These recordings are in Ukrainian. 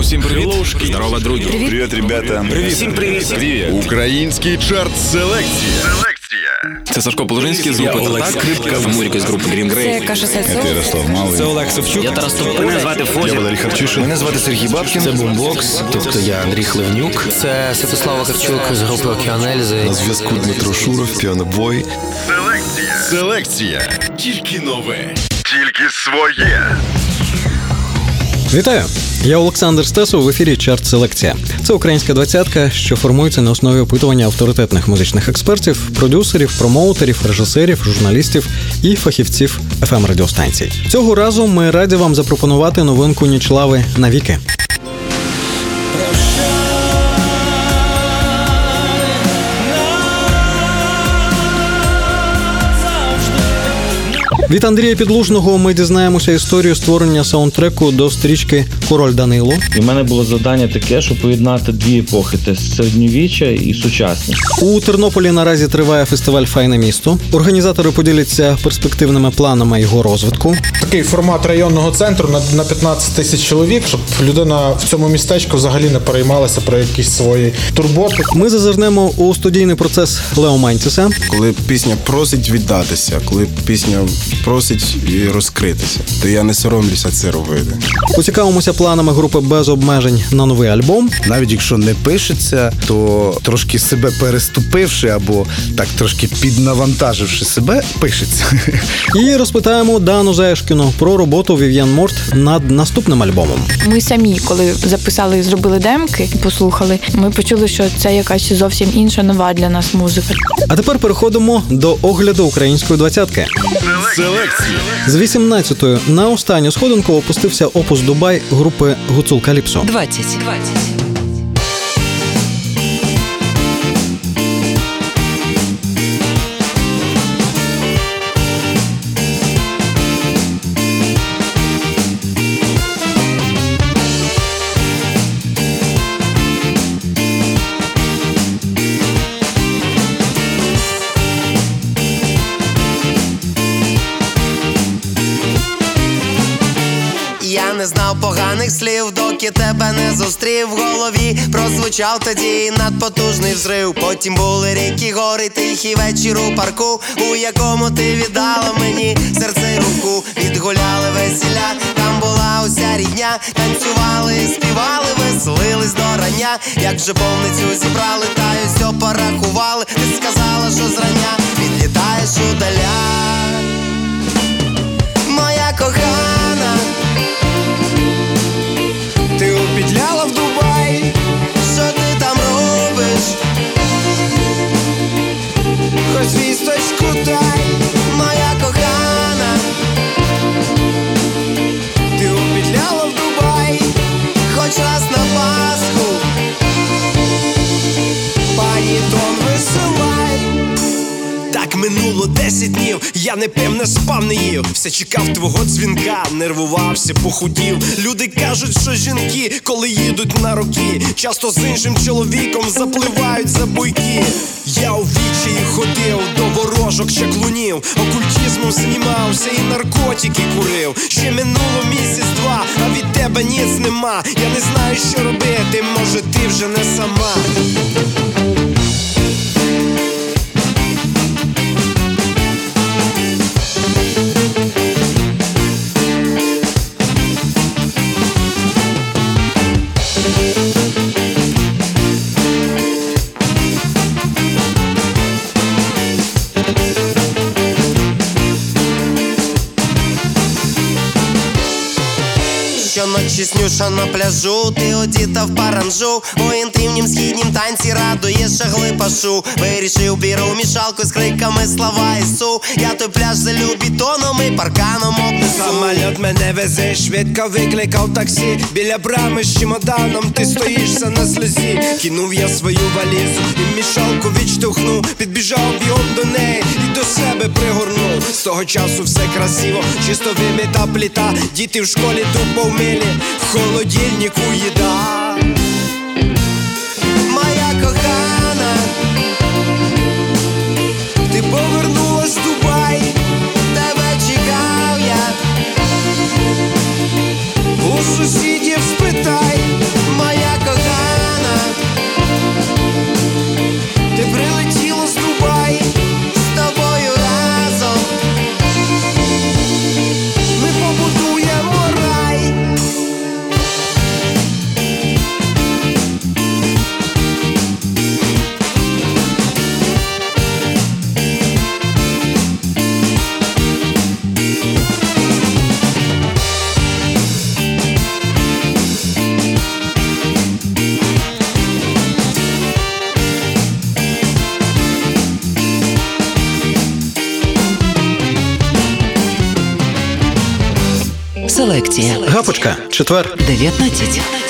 Усім привіт. Здорово, друзі. Привіт, ребята. Привіт. Всім привіт. Привіт. Український чарт селекція. Це Сашко Положинський з групи Олег Скрипка. Це Муріка з групи Green Це Grey. Каша Сальцов. Ярослав Малий. Це Олег Савчук. Я Тарас Тополя. Мене звати Я Валерій Харчишин. Мене звати Сергій Бабкін. Це бумбокс, тобто я Андрій Хливнюк. Це Святослав Вакарчук з групи Океанельзи. На зв'язку Дмитро Шуров, піанобой. Селекція. Тільки нове. Тільки своє. Вітаю! Я Олександр Стесов в ефірі Чарт Селекція. Це українська двадцятка, що формується на основі опитування авторитетних музичних експертів, продюсерів, промоутерів, режисерів, журналістів і фахівців fm радіостанцій. Цього разу ми раді вам запропонувати новинку Нічлави навіки. Від Андрія Підлужного ми дізнаємося історію створення саундтреку до стрічки Король Данило. І в мене було завдання таке, щоб поєднати дві епохи: це середньовіччя і сучасність. У Тернополі наразі триває фестиваль Файне місто. Організатори поділяться перспективними планами його розвитку. Такий формат районного центру на, на 15 тисяч чоловік, щоб людина в цьому містечку взагалі не переймалася про якісь свої турботи. Ми зазирнемо у студійний процес Лео Мантіса. Коли пісня просить віддатися, коли пісня просить і розкритися, то я не соромлюся це робити. Поцікавимося планами групи без обмежень на новий альбом. навіть якщо не пишеться, то трошки себе переступивши або так трошки піднавантаживши себе, пишеться. І розпитаємо Дану Заешкіну про роботу Вів'ян Морт над наступним альбомом. Ми самі, коли записали, і зробили демки, послухали, ми почули, що це якась зовсім інша нова для нас музика. А тепер переходимо до огляду української двадцятки. Селекція. З 18-ї на останню сходинку опустився опус Дубай групи группы «Гуцул Калипсо». 20. 20. Доки тебе не зустрів в голові. Прозвучав тоді надпотужний взрив. Потім були ріки, гори, тихий вечір у парку, у якому ти віддала мені серце й руку. Відгуляли весіля, там була уся рідня. Танцювали, співали, веселились до рання. Як же повницю зібрали, та й усьо порахували. Ти сказала, що зрання відлітаєш удаля. вісточку Минуло 10 днів, я не пив, не спав, не їв. Все чекав твого дзвінка, нервувався, похудів. Люди кажуть, що жінки, коли їдуть на роки, часто з іншим чоловіком запливають за буйки. Я у вічі ходив до ворожок чаклунів, окультизмом знімався і наркотики курив. Ще минуло місяць-два, а від тебе ніц нема. Я не знаю, що робити, може, ти вже не сама. Щоночі на пляжу, ти одіта в паранжу У інтимнім східнім танці радує шагли пашу Вирішив біру мішалку з криками слава Ісу Я той пляж залю бетоном і парканом обнесу Самоліт мене везе, швидко викликав таксі. Біля брами з чемоданом ти стоїшся на сльозі. Кинув я свою валізу і мішалку відштовхнув. Підбіжав бігом до неї і до себе пригорнув. З того часу все красиво, чисто вимита пліта. Діти в школі тупо вмилі, холодильнику їда. Четвер. 19.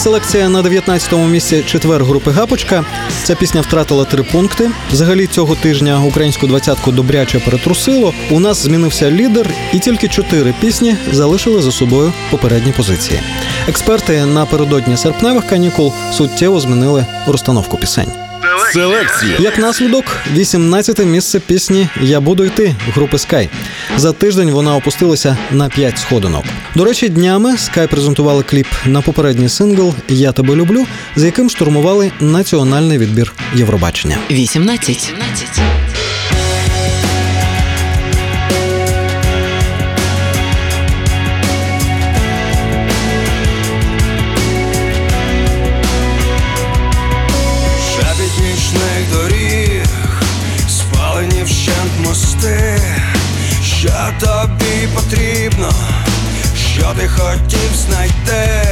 Селекція на 19-му місці четвер групи Гапочка. Ця пісня втратила три пункти. Взагалі цього тижня українську двадцятку добряче перетрусило. У нас змінився лідер, і тільки чотири пісні залишили за собою попередні позиції. Експерти напередодні серпневих канікул суттєво змінили розстановку пісень. Селекція як наслідок, 18-те місце пісні Я буду йти групи Sky. За тиждень вона опустилася на 5 сходинок. До речі, днями Sky презентували кліп на попередній сингл Я тебе люблю, з яким штурмували національний відбір Євробачення. 18. 18. Тобі потрібно, що ти хотів знайти,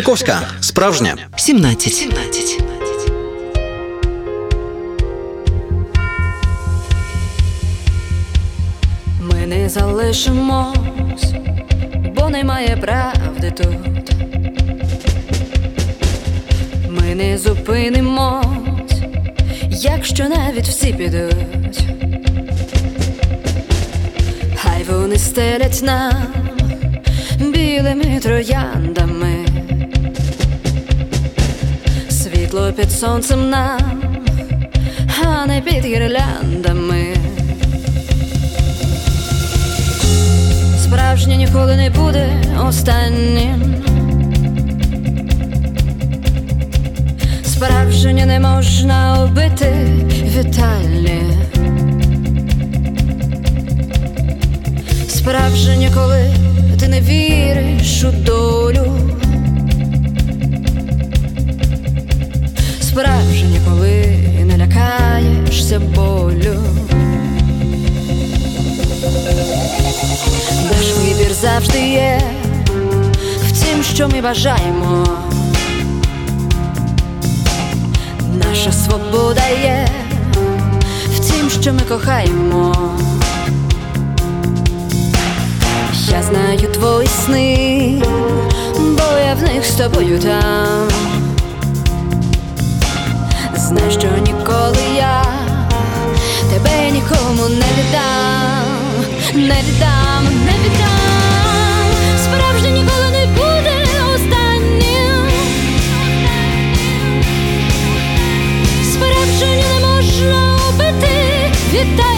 Чайковська. Справжня. 17. 17. Ми не залишимось, бо немає правди тут. Ми не зупинимось, якщо навіть всі підуть. Хай вони стелять нам білими трояндами. Світло під сонцем нам, а не під гірляндами. Справжнє ніколи не буде останнім. Справжнє не можна убити вітальні. Справжнє, коли ти не віриш у долю. Справжнє, коли не лякаєшся болю. Наш вибір завжди є в тім, що ми бажаємо. Наша свобода є в тім, що ми кохаємо. Я знаю твої сни, бо я в них з тобою там. Знай, що ніколи я тебе нікому не віддам, не віддам, не віддам. Справжнє ніколи не буде останнім. Справжнє не можна убити коли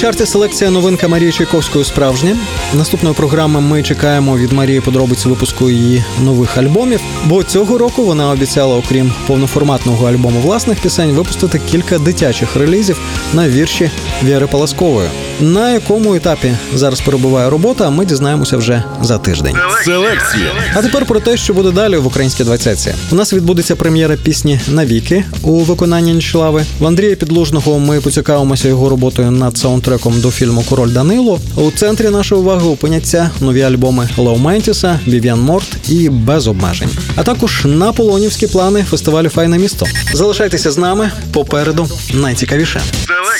чарті селекція новинка Марії Чайковської справжня. Наступної програми ми чекаємо від Марії подробиць випуску її нових альбомів. Бо цього року вона обіцяла, окрім повноформатного альбому власних пісень, випустити кілька дитячих релізів на вірші Віри Паласкової. На якому етапі зараз перебуває робота, ми дізнаємося вже за тиждень. Селекція. А тепер про те, що буде далі в українській двадцятці. У нас відбудеться прем'єра пісні Навіки у виконанні Нічлави. В Андрія Підлужного ми поцікавимося його роботою над саундтреком до фільму Король Данило. У центрі нашої уваги опиняться нові альбоми Лео Ментіса, Вів'ян Морт і без обмежень. А також наполонівські плани фестивалю Файне місто. Залишайтеся з нами попереду найцікавіше.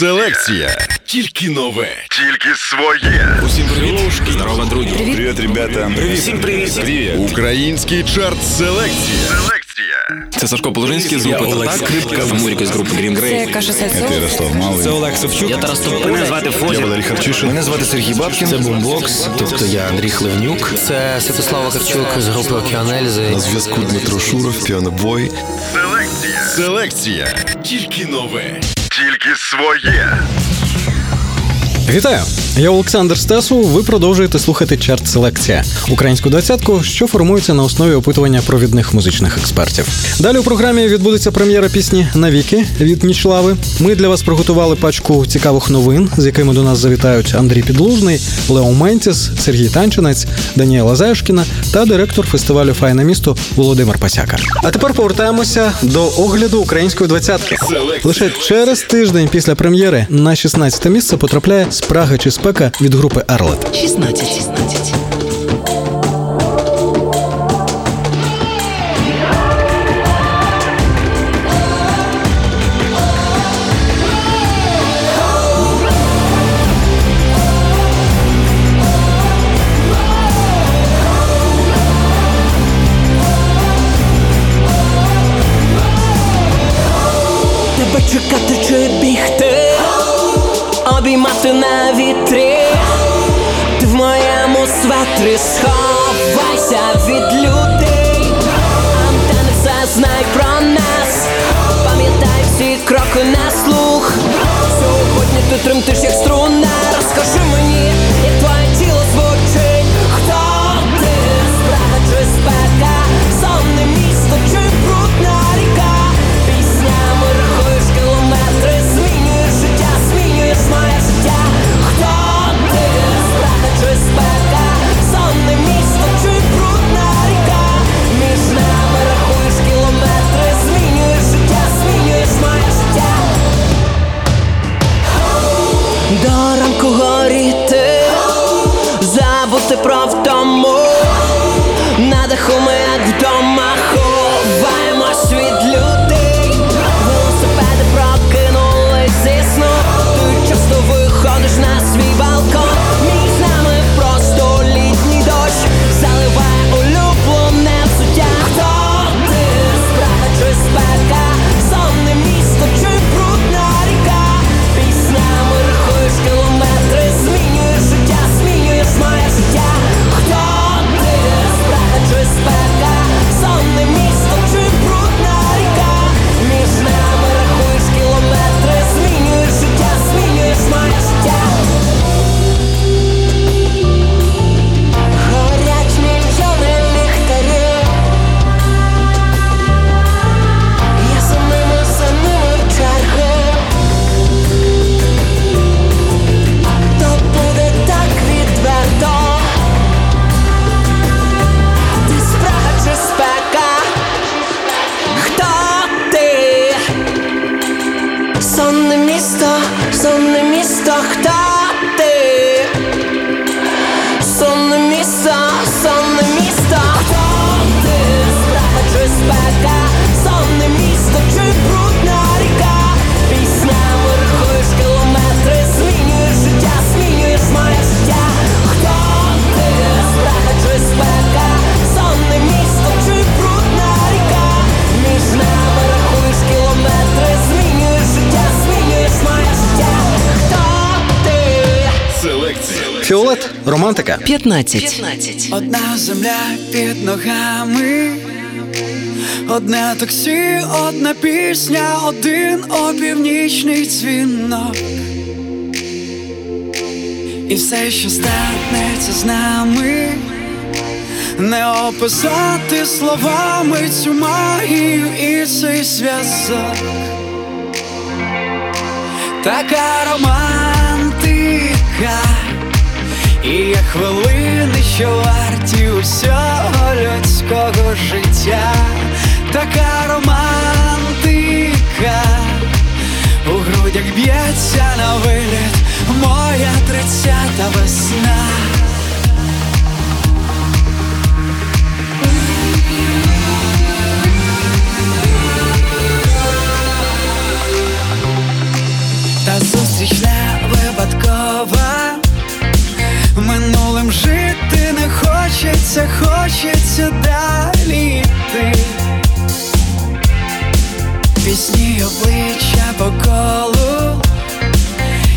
Селекція. Тільки нове. Тільки своє. Усім привіт. Здорово, друзі. Привіт, ребята. Всім привіт. Привіт. Український чарт селекція. Селекція. Це Сашко Положинський з групи Олег Скрипка. Муріка з групи Green Grey. Каша Це Ярослав Малий. Це Олег Савчук. Я Тарас Тополя. Мене звати Я Фозі. Валерій Харчишин. Мене звати Сергій Бабкін. Це бумбокс, тобто я Андрій Хливнюк. Це Святослав Вакарчук з групи Океан Ельзи. На зв'язку Дмитро Шуров, піанобой. Селекція. Селекція. Тільки нове. Тільки. Вітаю! Я Олександр Стесу. Ви продовжуєте слухати чарт селекція українську двадцятку, що формується на основі опитування провідних музичних експертів. Далі у програмі відбудеться прем'єра пісні Навіки від Нічлави. Ми для вас приготували пачку цікавих новин, з якими до нас завітають Андрій Підлужний, Лео Ментіс, Сергій Танчинець, Даніела Заюшкіна та директор фестивалю Файне місто Володимир Пасяка. А тепер повертаємося до огляду української двадцятки. Лише через тиждень після прем'єри на 16 місце потрапляє Спрага чи спека від групи Арлет. 16. 16. Чекати чи бігти, обіймати на светрі сховайся від людей, антени все знай про нас, пам'ятай всі кроки на слух. Сьогодні ти тремтиш як струна, розкажи мені, Сонне місто, сонне місто, хто Фіолет, романтика. 15. Одна земля під ногами, одне таксі, одна пісня, один опівнічний дзвінок. І все, що станеться з нами, не описати словами цю магію і цей зв'язок. Така романтика. І є хвилини, що варті усього людського життя, така романтика, у грудях б'ється на виліт моя тридцята весна. Та зустріч не випадкова. Минулим жити не хочеться, хочеться далі йти. Пісні обличчя по колу,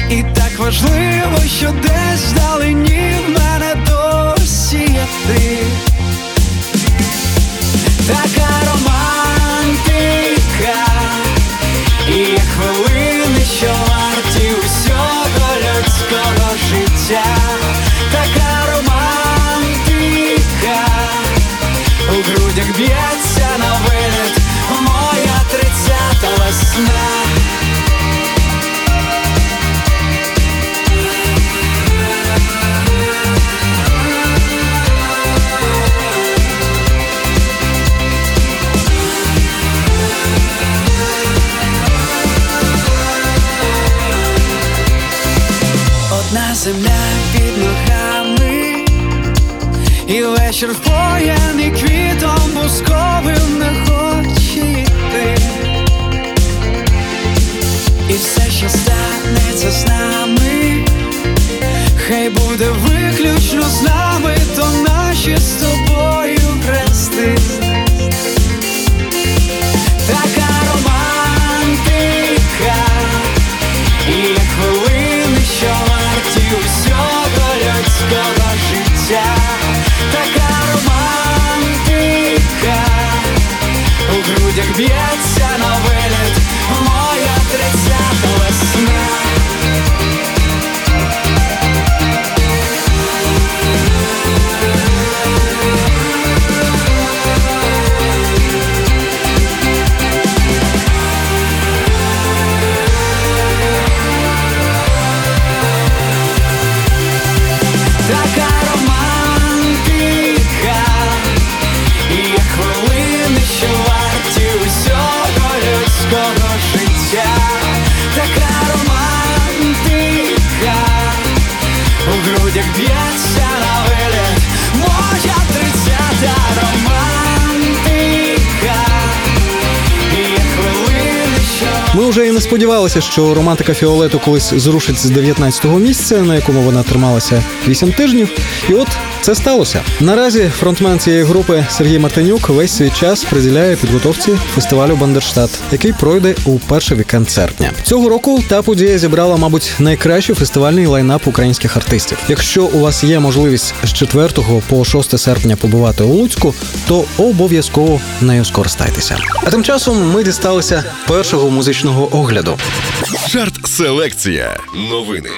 і так важливо, що десь вдалині в мене досі є ти. Така вечір впояний квітом бусковим не хоче йти. І все, що станеться з нами, хай буде виключно з нами, вже і не сподівалися, що романтика Фіолету колись зрушить з 19-го місця, на якому вона трималася 8 тижнів. І от це сталося. Наразі фронтмен цієї групи Сергій Мартинюк весь свій час приділяє підготовці фестивалю Бандерштат, який пройде у перший вікенд серпня. Цього року та подія зібрала, мабуть, найкращий фестивальний лайнап українських артистів. Якщо у вас є можливість з 4 по 6 серпня побувати у Луцьку, то обов'язково нею скористайтеся. А тим часом ми дісталися першого музичного огляду. Чарт селекція. Новини.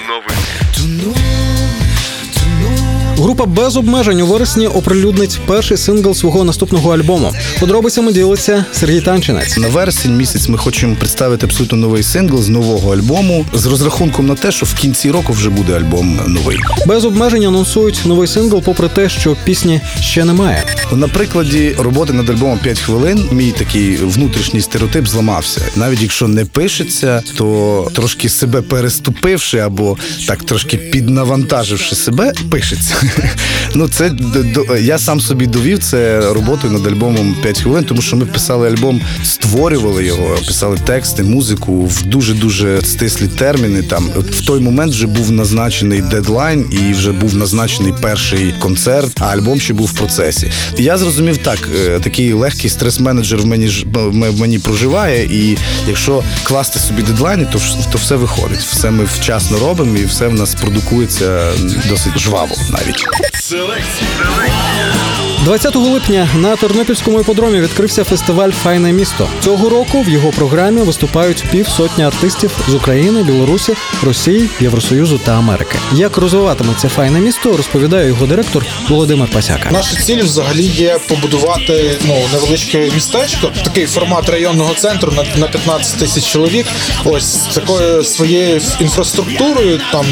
Група без обмежень у вересні оприлюднить перший сингл свого наступного альбому. Подробицями ділиться Сергій Танчинець. На вересень місяць ми хочемо представити абсолютно новий сингл з нового альбому з розрахунком на те, що в кінці року вже буде альбом новий. Без обмежень анонсують новий сингл, попри те, що пісні ще немає. На прикладі роботи над альбомом 5 хвилин мій такий внутрішній стереотип зламався. Навіть якщо не пишеться, то трошки себе переступивши або так трошки піднавантаживши себе, пишеться. Ну, це д- д- я сам собі довів це роботою над альбомом 5 хвилин, тому що ми писали альбом, створювали його, писали тексти, музику в дуже дуже стислі терміни. Там в той момент вже був назначений дедлайн і вже був назначений перший концерт, а альбом ще був в процесі. Я зрозумів так, е, такий легкий стрес-менеджер в мені в мені проживає, і якщо класти собі дедлайни, то, то все виходить. Все ми вчасно робимо, і все в нас продукується досить жваво навіть. Select. Select. 20 липня на Тернопільському іподромі відкрився фестиваль Файне місто. Цього року в його програмі виступають півсотні артистів з України, Білорусі, Росії, Євросоюзу та Америки. Як розвиватиметься файне місто, розповідає його директор Володимир Пасяка. Наша ціль взагалі є побудувати ну невеличке містечко, такий формат районного центру на, на 15 тисяч чоловік. Ось такою своєю інфраструктурою, там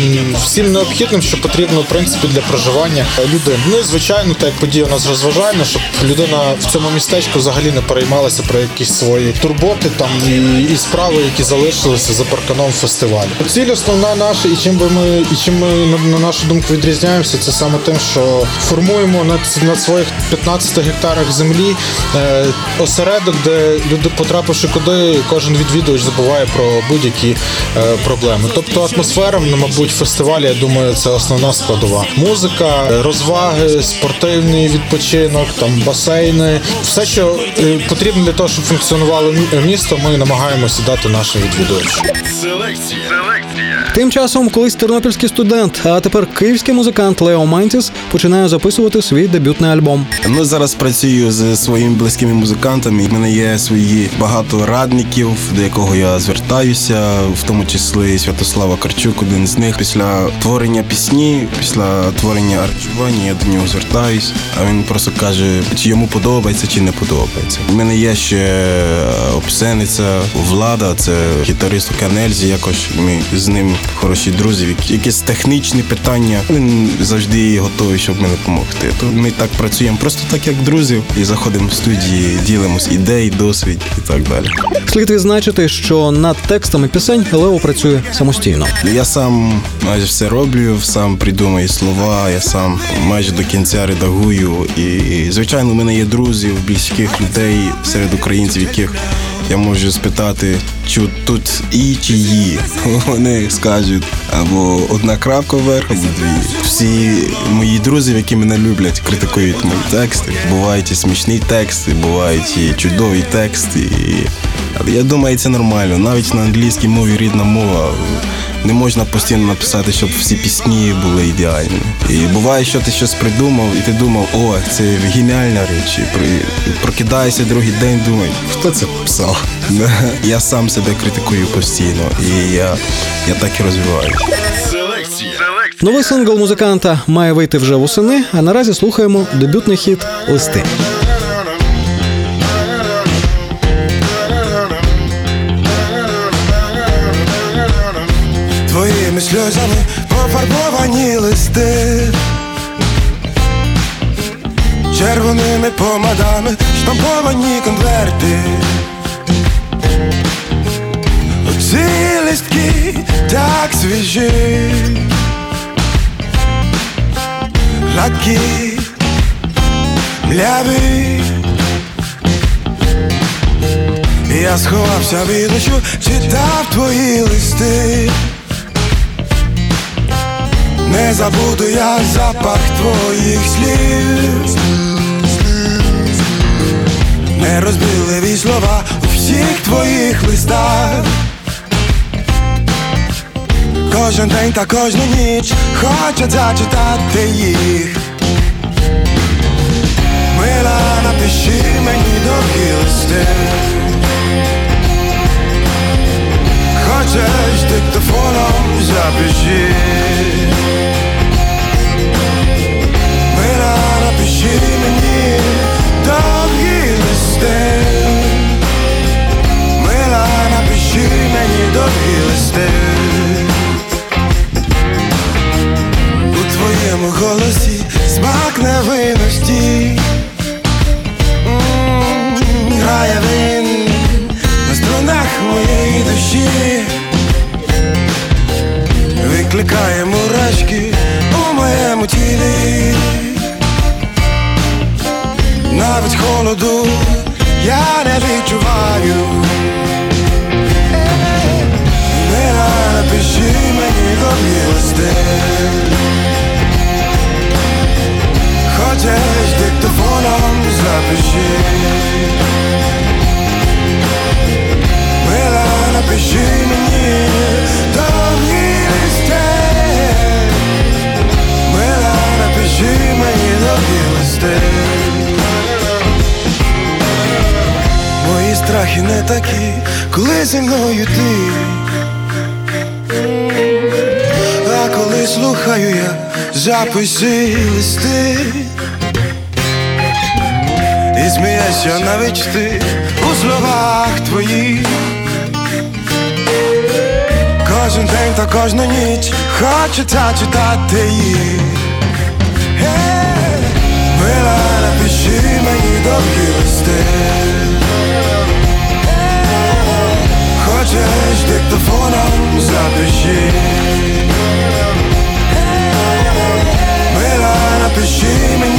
всім необхідним, що потрібно в принципі для проживання людини. Ну і звичайно, так як подія у нас розважальна, щоб людина в цьому містечку взагалі не переймалася про якісь свої турботи там і, і справи, які залишилися за парканом фестивалю. Ціль основна наша, і чим би ми і чим ми на, на нашу думку відрізняємося, це саме тим, що формуємо на, на своїх 15 гектарах землі е, осередок, де люди, потрапивши куди, кожен відвідувач забуває про будь-які е, проблеми. Тобто атмосфера, ну, мабуть, фестивалю, я думаю, це основна складова. Музика, розваги, спортивний відпочинок, там басейни, все, що е, потрібно для того, щоб функціонувало місто, ми намагаємося дати нашим відвідувачам. Селекція. Селекція. Тим часом, колись тернопільський студент, а тепер київський музикант Лео Мантіс починає записувати свій дебютний альбом. Ну зараз працюю з своїми близькими музикантами. У мене є свої багато радників, до якого я звертаюся, в тому числі Святослава Карчук, один з них. Після творення пісні, після творення арчування, я до нього звертаюсь. А він просто каже, чи йому подобається, чи не подобається. У мене є ще е, обсениця влада, це гітарист у Канельзі. Якось ми з ним хороші друзі. Якісь технічні питання. Він завжди готовий, щоб мені допомогти. То ми так працюємо, просто так як друзі, і заходимо в студії, ділимось ідей, досвід і так далі. Слід відзначити, що над текстами пісень Лео працює самостійно. Я сам майже все роблю, сам придумаю слова, я сам майже до кінця редагую. І, звичайно, у мене є друзів, близьких людей серед українців, яких я можу спитати, чи тут і чи «ї». Вони скажуть або одна крапка вверх, або дві. Всі мої друзі, які мене люблять, критикують мої тексти. Бувають і смішні тексти, бувають і чудові тексти. І... Я думаю, це нормально. Навіть на англійській мові рідна мова. Не можна постійно написати, щоб всі пісні були ідеальні. І буває, що ти щось придумав, і ти думав, о, це геніальна річ. І при... прокидаєшся другий день, думай, хто це писав? Я сам себе критикую постійно, і я, я так і розвиваюся. Селекція. Новий сингл музиканта має вийти вже восени, а наразі слухаємо дебютний хіт Листи. Сльозами пофарбовані листи, червоними помадами штамповані конверти. Оці листки так свіжі, гладкі, мляві. Я сховався від дощу, читав твої листи. Не забуду я запах твоїх слів. Нерозбірливі слова у всіх твоїх листах. Кожен день та кожну ніч хочуть зачитати їх. Мила, напиши мені довгі листи. Хочеш диктофоном запиши. Мені довгі записи листи І смієшся навіть ти у словах твоїх. Кожен день та кожну ніч хочеться читати їх. Е, Мила, напиши мені довгі листи. Хочеш диктофоном запиши Мила, напиши мені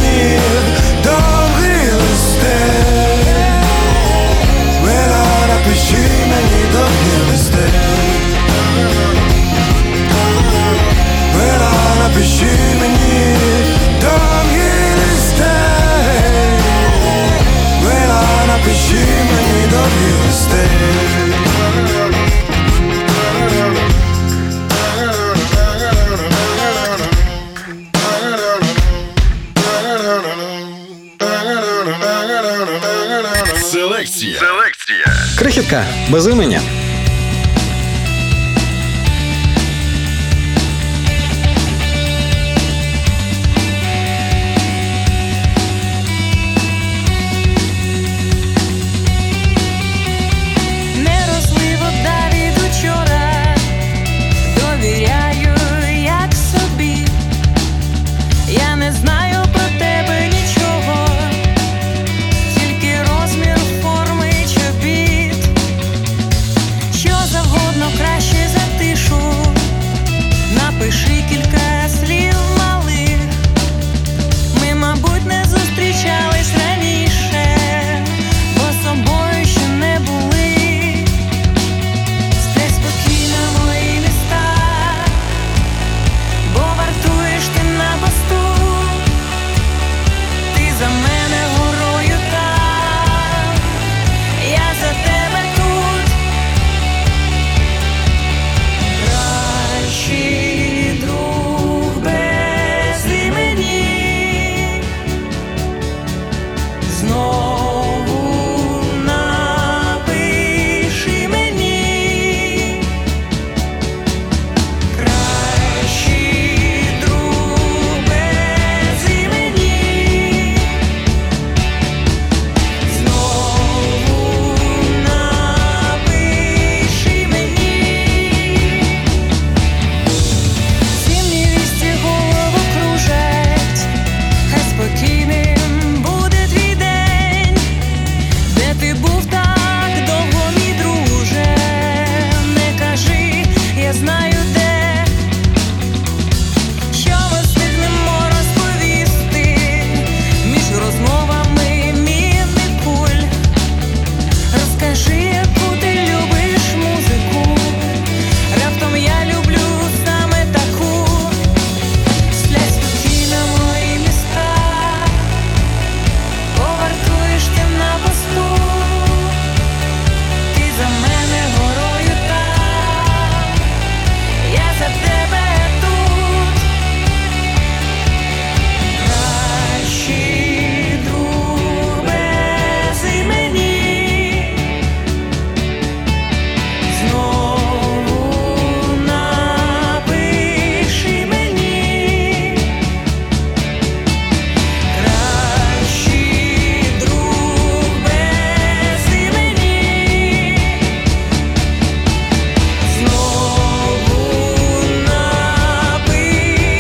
без імені.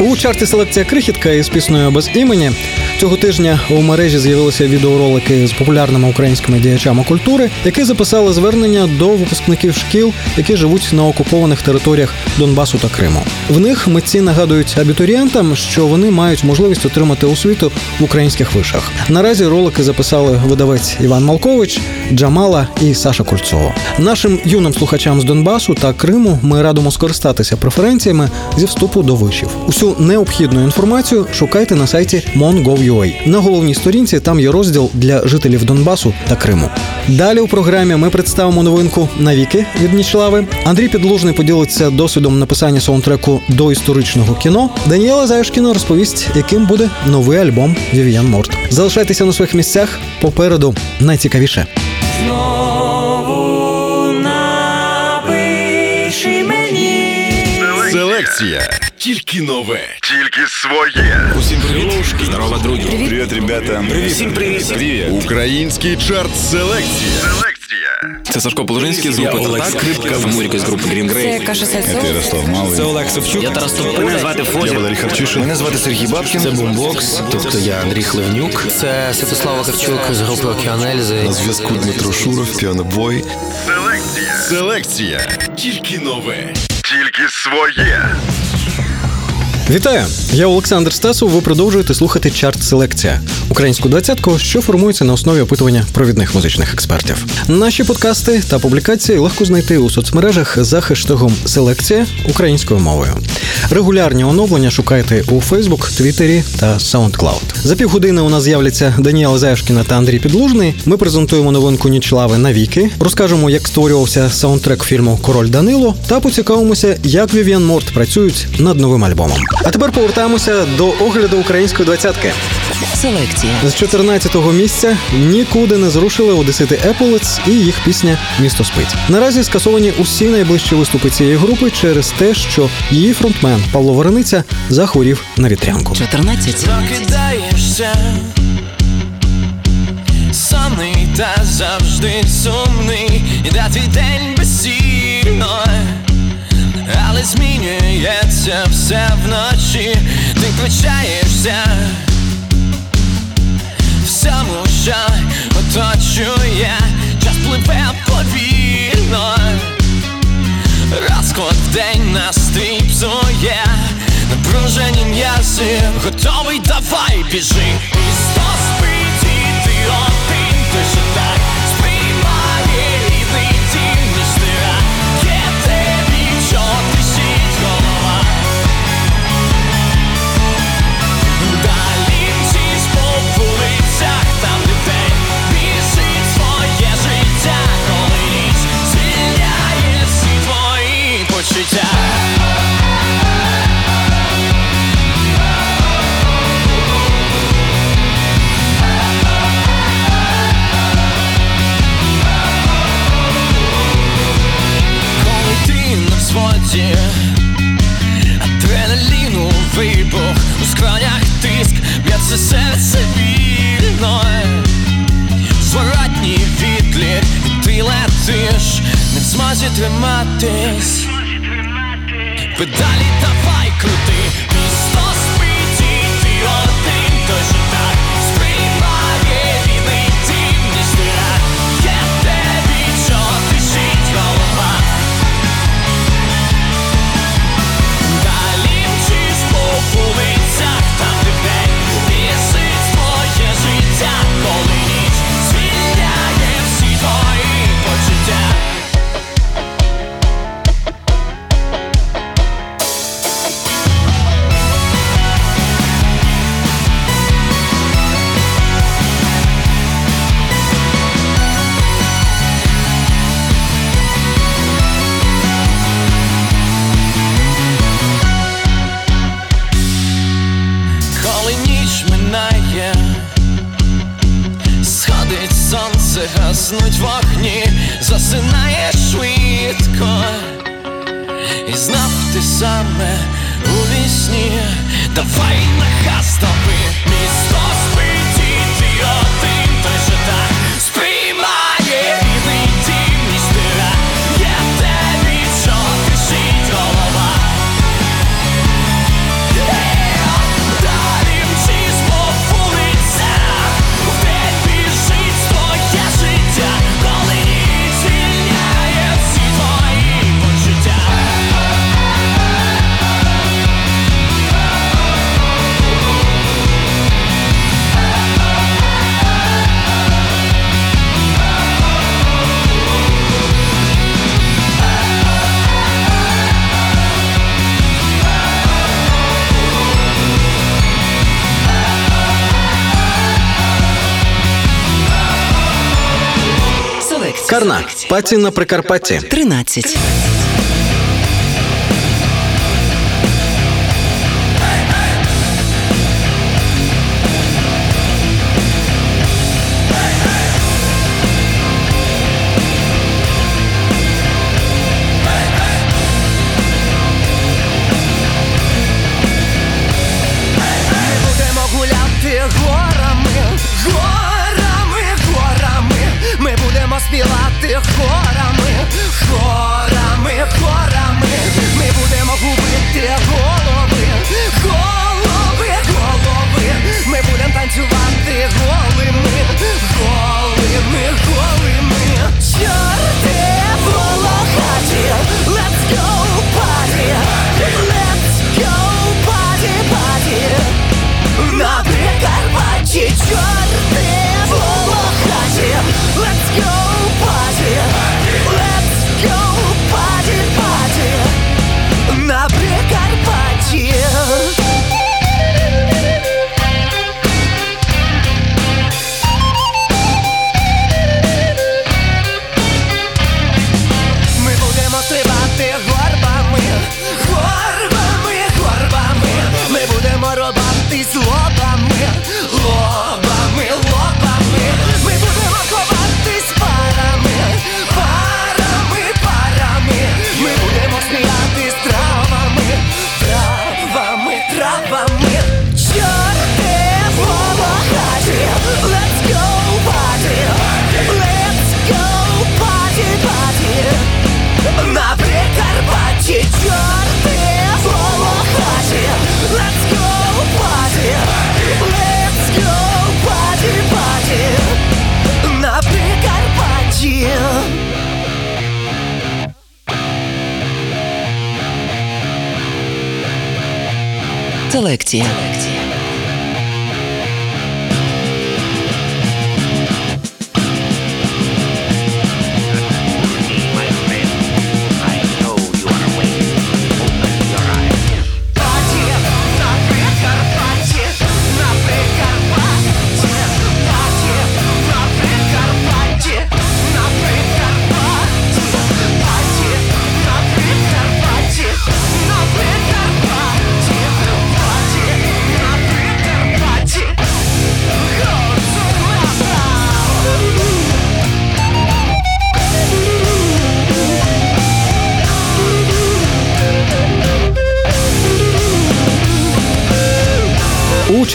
У чарті селекція крихітка із піснею без імені. Цього тижня у мережі з'явилися відеоролики з популярними українськими діячами культури, які записали звернення до випускників шкіл, які живуть на окупованих територіях Донбасу та Криму. В них митці нагадують абітурієнтам, що вони мають можливість отримати освіту в українських вишах. Наразі ролики записали видавець Іван Малкович, Джамала і Саша Кольцова. Нашим юним слухачам з Донбасу та Криму ми радимо скористатися преференціями зі вступу до вишів. Усю необхідну інформацію шукайте на сайті mon.gov.ua. UA. На головній сторінці там є розділ для жителів Донбасу та Криму. Далі у програмі ми представимо новинку навіки від Нічлави. Андрій Підлужний поділиться досвідом написання саундтреку до історичного кіно. Даніела Зайшкіна розповість, яким буде новий альбом Вів'ян Морт. Залишайтеся на своїх місцях. Попереду найцікавіше. Знову напиши мені. Селекція. Тільки нове. Тільки своє. Усім привіт. Здорово, друзі. Привіт, ребята. Привіт. Всім привіт. Привіт. Український чарт селекція. Селекція. Це Сашко Положинський з групи Олег. Скрипка. Це Муріка з групи Green Grey. Це Каша Сальцов. Це Ярослав Малий. Це Олег Савчук. Я Тарас Тополя. Мене звати Фозі. Я Валерій Харчишин. Мене звати Сергій Бабкін. Це бумбокс, тобто я Андрій Хливнюк. Це Святослава Карчук з групи Океанельзи. На зв'язку Дмитро Шуров, піанобой. Селекція. Селекція. Тільки нове. Тільки своє. Вітаю! Я Олександр Стасов. Ви продовжуєте слухати чарт Селекція українську двадцятку, що формується на основі опитування провідних музичних експертів. Наші подкасти та публікації легко знайти у соцмережах за хештегом Селекція українською мовою. Регулярні оновлення шукайте у Фейсбук, Твіттері та SoundCloud. За півгодини у нас з'являться Даніела Заюшкіна та Андрій Підлужний. Ми презентуємо новинку Нічлави навіки, розкажемо, як створювався саундтрек фільму Король Данило, та поцікавимося, як Вів'ян Морт працюють над новим альбомом. А тепер повертаємося до огляду української двадцятки. Селекція. З 14-го місця нікуди не зрушили одесити Еполец і їх пісня Місто спить. Наразі скасовані усі найближчі виступи цієї групи через те, що її фронтмен Павло Варениця захворів на вітрянку. 14. Прокидаєшся Сонний та завжди сумний Іде твій день безсільно Але змінюється все вночі. Ти включаєшся Всьому, що оточує. Час пливе повільно. Розклад в день настрій псує Напружені м'язи. Готовий, давай біжи. Місто спить і ти один Той що так ти саме у вісні, давай на хастопи, місто Карна паті на Прикарпатті. 13.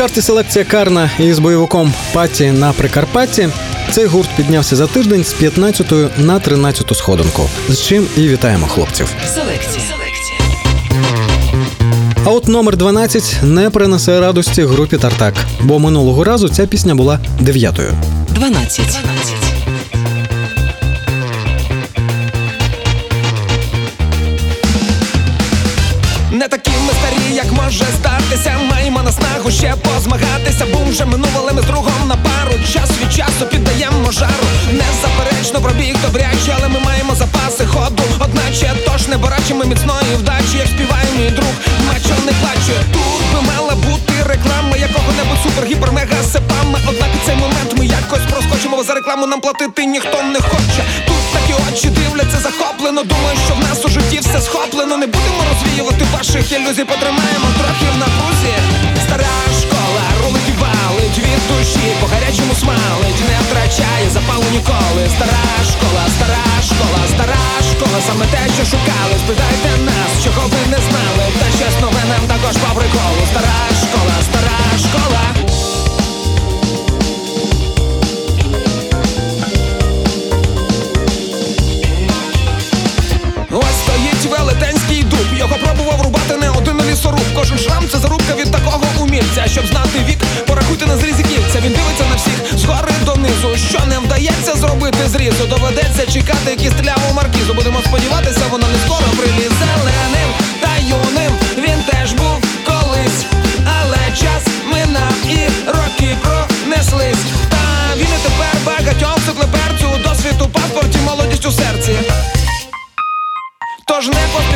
Чарті селекція Карна із бойовиком Паті на Прикарпатті цей гурт піднявся за тиждень з 15 на 13 сходинку. З чим і вітаємо хлопців. Селекція. А от номер 12 не принесе радості групі Тартак, бо минулого разу ця пісня була дев'ятою. 12. Не такі ми старі, як може статися. Ще позмагатися. Бум вже минув, але ми з другом на пару. Час від часу піддаємо жару. Незаперечно пробіг добряче, але ми маємо запаси ходу. Одначе тож не борачі ми міцної вдачі, як співає мій друг, мачо не плаче. Тут би мала бути реклама якого-небудь супер-гіпер мега сепама. Однак цей момент ми якось проскочимо, бо за рекламу нам платити ніхто не хоче. Тут такі очі дивляться захоплено. Думаю, що в нас у житті все схоплено. Не будемо розвіювати ваших ілюзій, потримаємо трохи в напрузі. Стара школа рулить валить від душі, по гарячому смалить, не втрачає запалу ніколи. Стара школа, стара школа, стара школа, саме те, що шукали. Спитайте нас, чого ви не знали. Та щось нове нам також по приколу. Стара школа, стара школа. Кожен шрам це зарубка від такого умільця. Щоб знати вік, порахуйте на зрізі кільця. Він дивиться на всіх згори донизу. Що не вдається зробити зрізу. Доведеться чекати кістляву маркізу. Будемо сподіватися, вона не скоро прилізе. Зеленим та юним він теж був колись. Але час минав і роки пронеслись. Та він і тепер багатьом циклеперцю досвід у паспорті, молодість у серці.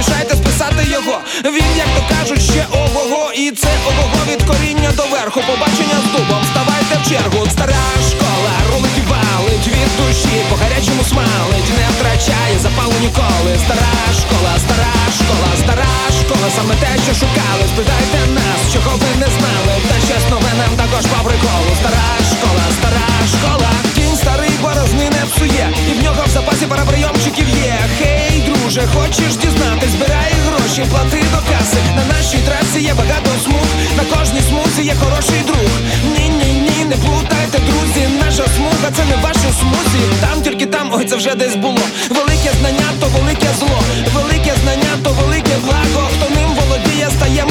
Поспішайте списати його. Він, як то кажуть, ще ого-го І це ого-го від коріння до верху. Побачення з дубом, ставайте в чергу. Стара школа рулить і валить від душі, по гарячому смалить, не втрачає запалу ніколи. Стара школа, стара школа, стара школа, саме те, що шукали. Спитайте нас, чого ви не знали. Та щось нове нам також по приколу. Стара школа, стара школа. Старий борозни не псує, і в нього в запасі пара прийомчиків є. Хей, друже, хочеш дізнатись, збирай гроші, плати до каси. На нашій трасі є багато смуг, на кожній смузі є хороший друг. Ні, ні, ні, не плутайте, друзі. Наша смуга це не ваші смузі. Там тільки там, ой, це вже десь було. Велике знання, то велике зло. Велике знання, то велике благо. Хто ним володіє, стає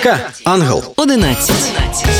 Ріка Ангел. 11.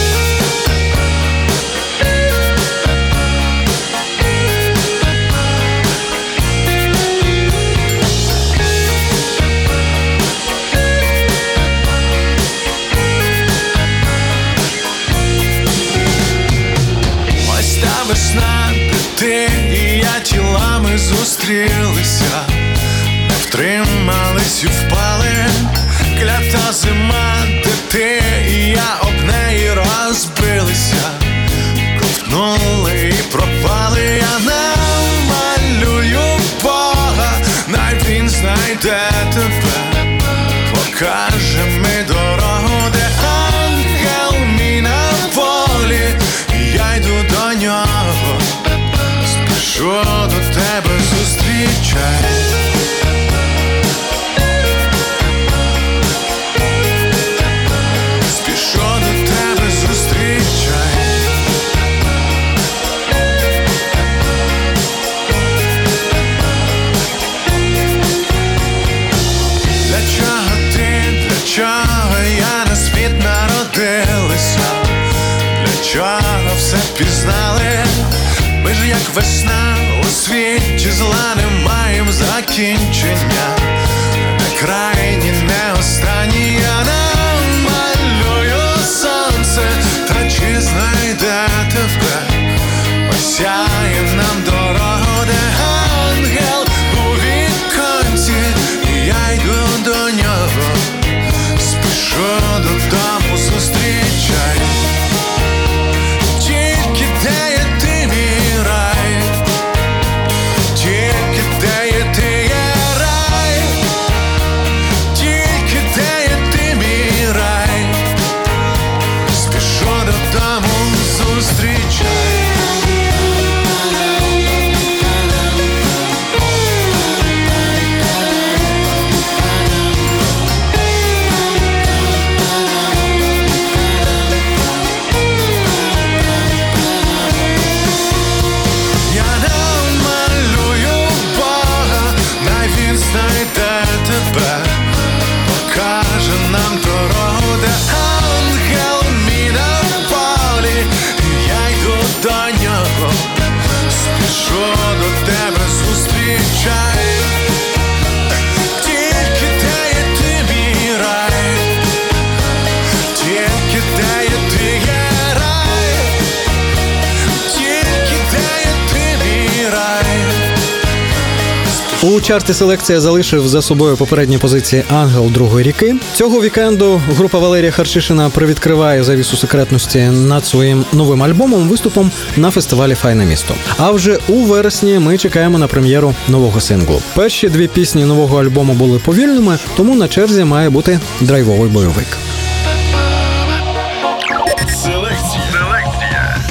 Чарті селекція залишив за собою попередні позиції Ангел другої ріки. Цього вікенду група Валерія Харчишина привідкриває завісу секретності над своїм новим альбомом виступом на фестивалі Файне місто. А вже у вересні ми чекаємо на прем'єру нового синглу. Перші дві пісні нового альбому були повільними, тому на черзі має бути драйвовий бойовик.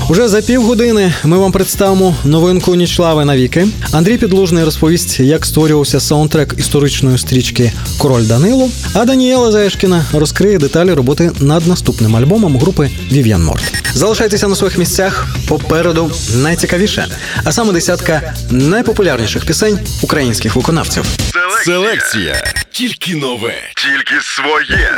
Уже за півгодини ми вам представимо новинку Нічлави навіки. Андрій Підлужний розповість, як створювався саундтрек історичної стрічки Король Данило. А Даніела Заєшкіна розкриє деталі роботи над наступним альбомом групи Вів'ян Морт. Залишайтеся на своїх місцях. Попереду найцікавіше, а саме десятка найпопулярніших пісень українських виконавців. Селекція. Тільки нове. Тільки своє.